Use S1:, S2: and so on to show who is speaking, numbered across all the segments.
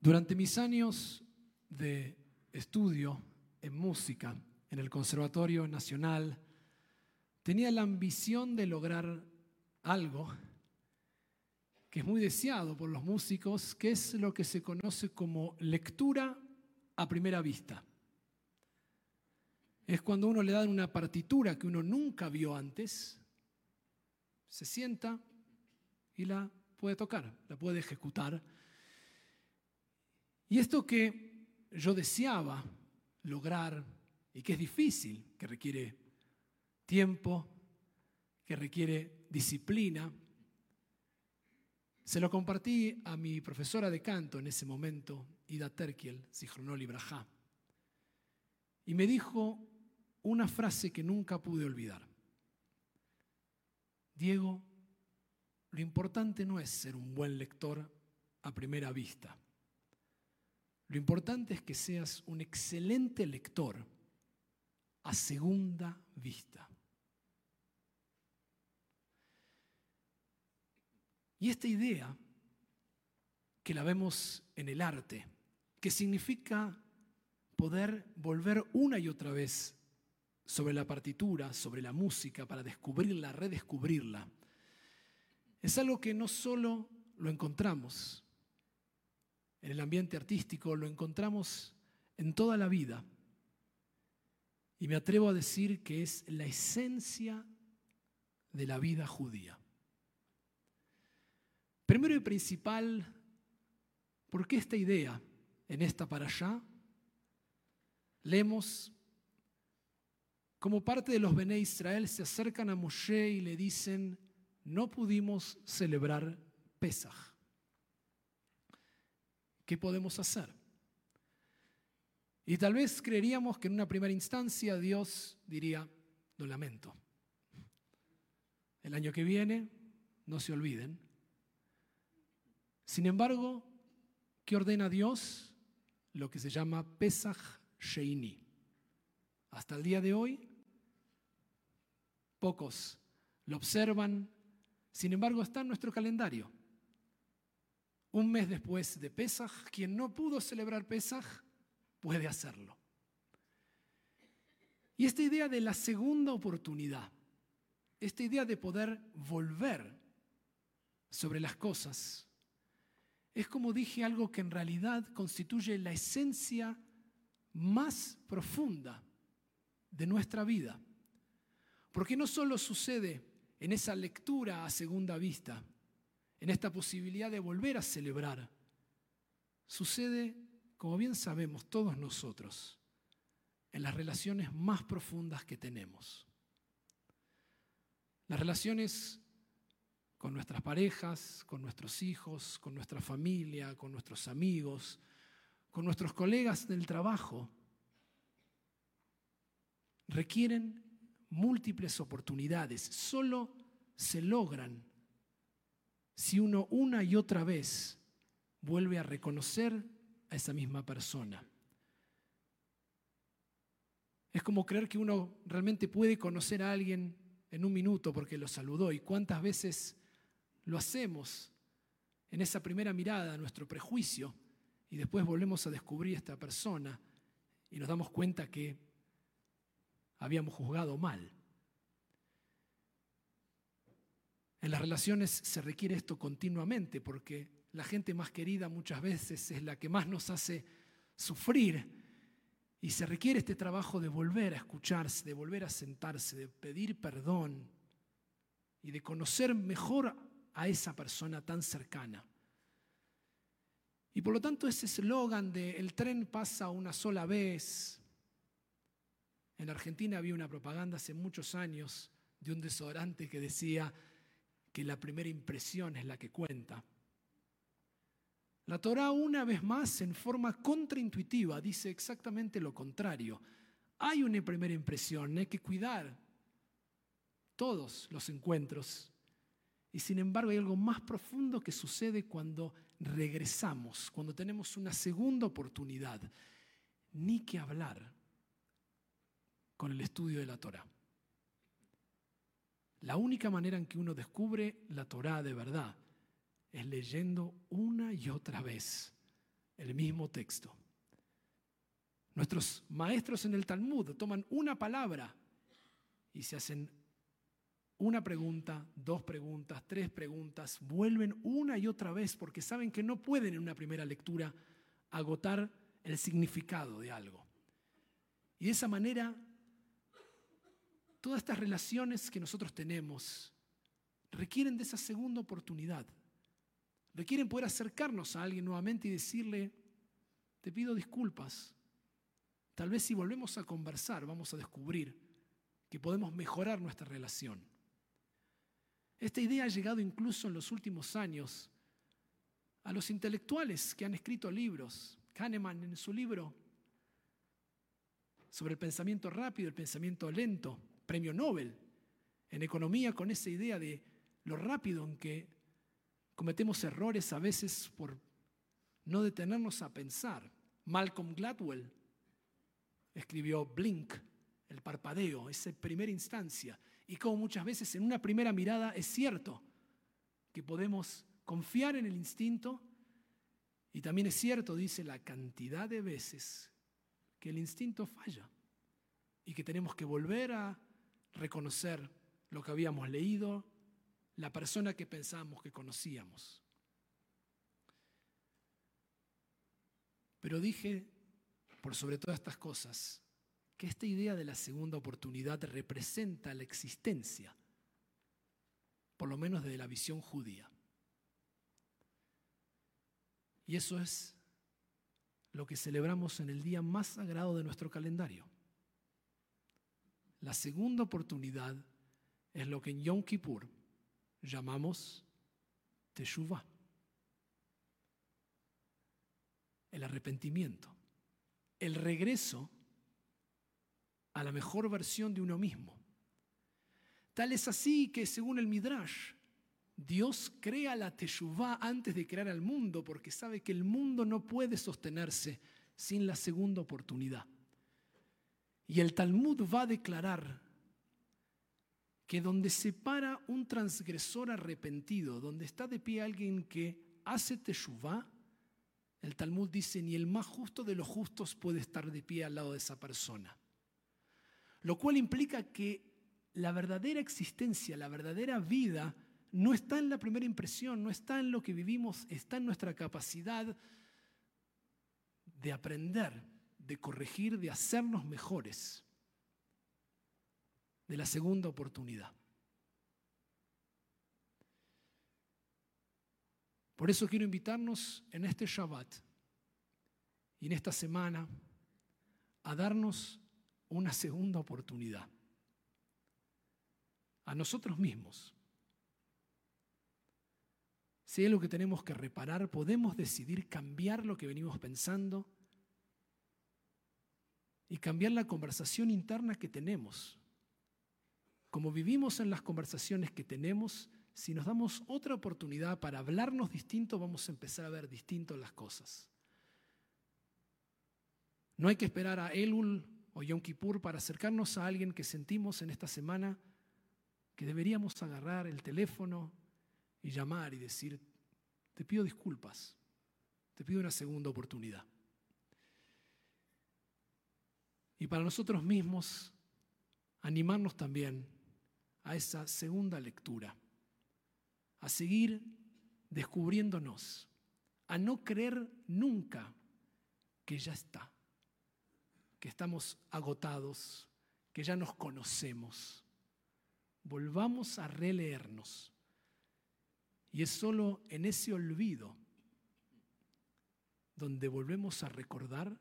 S1: Durante mis años de estudio en música en el Conservatorio Nacional, tenía la ambición de lograr algo que es muy deseado por los músicos, que es lo que se conoce como lectura a primera vista. Es cuando uno le da una partitura que uno nunca vio antes, se sienta y la puede tocar, la puede ejecutar. Y esto que yo deseaba lograr y que es difícil, que requiere tiempo, que requiere disciplina, se lo compartí a mi profesora de canto en ese momento, Ida Terkiel, Zichronol Ibrahá, y me dijo una frase que nunca pude olvidar. Diego, lo importante no es ser un buen lector a primera vista. Lo importante es que seas un excelente lector a segunda vista. Y esta idea, que la vemos en el arte, que significa poder volver una y otra vez sobre la partitura, sobre la música, para descubrirla, redescubrirla, es algo que no solo lo encontramos en el ambiente artístico, lo encontramos en toda la vida. Y me atrevo a decir que es la esencia de la vida judía. Primero y principal, ¿por qué esta idea en esta para allá? Leemos como parte de los Bené Israel se acercan a Moshe y le dicen, no pudimos celebrar Pesaj. ¿Qué podemos hacer? Y tal vez creeríamos que en una primera instancia Dios diría, lo lamento. El año que viene, no se olviden, sin embargo, ¿qué ordena Dios? Lo que se llama Pesach Sheini. Hasta el día de hoy, pocos lo observan, sin embargo está en nuestro calendario. Un mes después de Pesach, quien no pudo celebrar Pesach puede hacerlo. Y esta idea de la segunda oportunidad, esta idea de poder volver sobre las cosas, es como dije algo que en realidad constituye la esencia más profunda de nuestra vida. Porque no solo sucede en esa lectura a segunda vista, en esta posibilidad de volver a celebrar, sucede, como bien sabemos todos nosotros, en las relaciones más profundas que tenemos. Las relaciones con nuestras parejas, con nuestros hijos, con nuestra familia, con nuestros amigos, con nuestros colegas del trabajo, requieren múltiples oportunidades. Solo se logran si uno una y otra vez vuelve a reconocer a esa misma persona. Es como creer que uno realmente puede conocer a alguien en un minuto porque lo saludó y cuántas veces lo hacemos en esa primera mirada, nuestro prejuicio, y después volvemos a descubrir a esta persona y nos damos cuenta que habíamos juzgado mal. En las relaciones se requiere esto continuamente porque la gente más querida muchas veces es la que más nos hace sufrir y se requiere este trabajo de volver a escucharse, de volver a sentarse, de pedir perdón y de conocer mejor a esa persona tan cercana. Y por lo tanto ese eslogan de el tren pasa una sola vez. En Argentina había una propaganda hace muchos años de un desodorante que decía la primera impresión es la que cuenta. La Torah una vez más en forma contraintuitiva dice exactamente lo contrario. Hay una primera impresión, hay que cuidar todos los encuentros y sin embargo hay algo más profundo que sucede cuando regresamos, cuando tenemos una segunda oportunidad. Ni que hablar con el estudio de la Torah. La única manera en que uno descubre la Torah de verdad es leyendo una y otra vez el mismo texto. Nuestros maestros en el Talmud toman una palabra y se hacen una pregunta, dos preguntas, tres preguntas, vuelven una y otra vez porque saben que no pueden en una primera lectura agotar el significado de algo. Y de esa manera, todas estas relaciones que nosotros tenemos requieren de esa segunda oportunidad. Requieren poder acercarnos a alguien nuevamente y decirle, te pido disculpas. Tal vez si volvemos a conversar vamos a descubrir que podemos mejorar nuestra relación. Esta idea ha llegado incluso en los últimos años a los intelectuales que han escrito libros. Kahneman en su libro sobre el pensamiento rápido, el pensamiento lento, premio Nobel en economía con esa idea de lo rápido en que cometemos errores a veces por no detenernos a pensar. Malcolm Gladwell escribió Blink, el parpadeo, esa primera instancia, y como muchas veces en una primera mirada es cierto que podemos confiar en el instinto, y también es cierto, dice, la cantidad de veces que el instinto falla y que tenemos que volver a reconocer lo que habíamos leído, la persona que pensábamos que conocíamos. Pero dije, por sobre todas estas cosas, que esta idea de la segunda oportunidad representa la existencia, por lo menos desde la visión judía. Y eso es lo que celebramos en el día más sagrado de nuestro calendario. La segunda oportunidad es lo que en Yom Kippur llamamos Teshuvah, el arrepentimiento, el regreso a la mejor versión de uno mismo. Tal es así que, según el Midrash, Dios crea la Teshuvah antes de crear al mundo porque sabe que el mundo no puede sostenerse sin la segunda oportunidad. Y el Talmud va a declarar que donde se para un transgresor arrepentido, donde está de pie alguien que hace Teshuvah, el Talmud dice, ni el más justo de los justos puede estar de pie al lado de esa persona. Lo cual implica que la verdadera existencia, la verdadera vida, no está en la primera impresión, no está en lo que vivimos, está en nuestra capacidad de aprender, de corregir, de hacernos mejores, de la segunda oportunidad. Por eso quiero invitarnos en este Shabbat y en esta semana a darnos una segunda oportunidad a nosotros mismos. Si hay lo que tenemos que reparar, podemos decidir cambiar lo que venimos pensando y cambiar la conversación interna que tenemos. Como vivimos en las conversaciones que tenemos, si nos damos otra oportunidad para hablarnos distinto, vamos a empezar a ver distinto las cosas. No hay que esperar a Elul o Yom Kippur para acercarnos a alguien que sentimos en esta semana que deberíamos agarrar el teléfono y llamar y decir, te pido disculpas, te pido una segunda oportunidad. Y para nosotros mismos, animarnos también a esa segunda lectura, a seguir descubriéndonos, a no creer nunca que ya está que estamos agotados, que ya nos conocemos. Volvamos a releernos. Y es solo en ese olvido donde volvemos a recordar,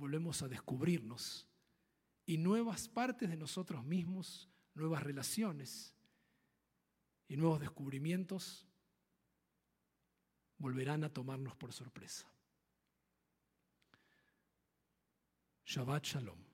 S1: volvemos a descubrirnos y nuevas partes de nosotros mismos, nuevas relaciones y nuevos descubrimientos volverán a tomarnos por sorpresa. Shabbat Shalom.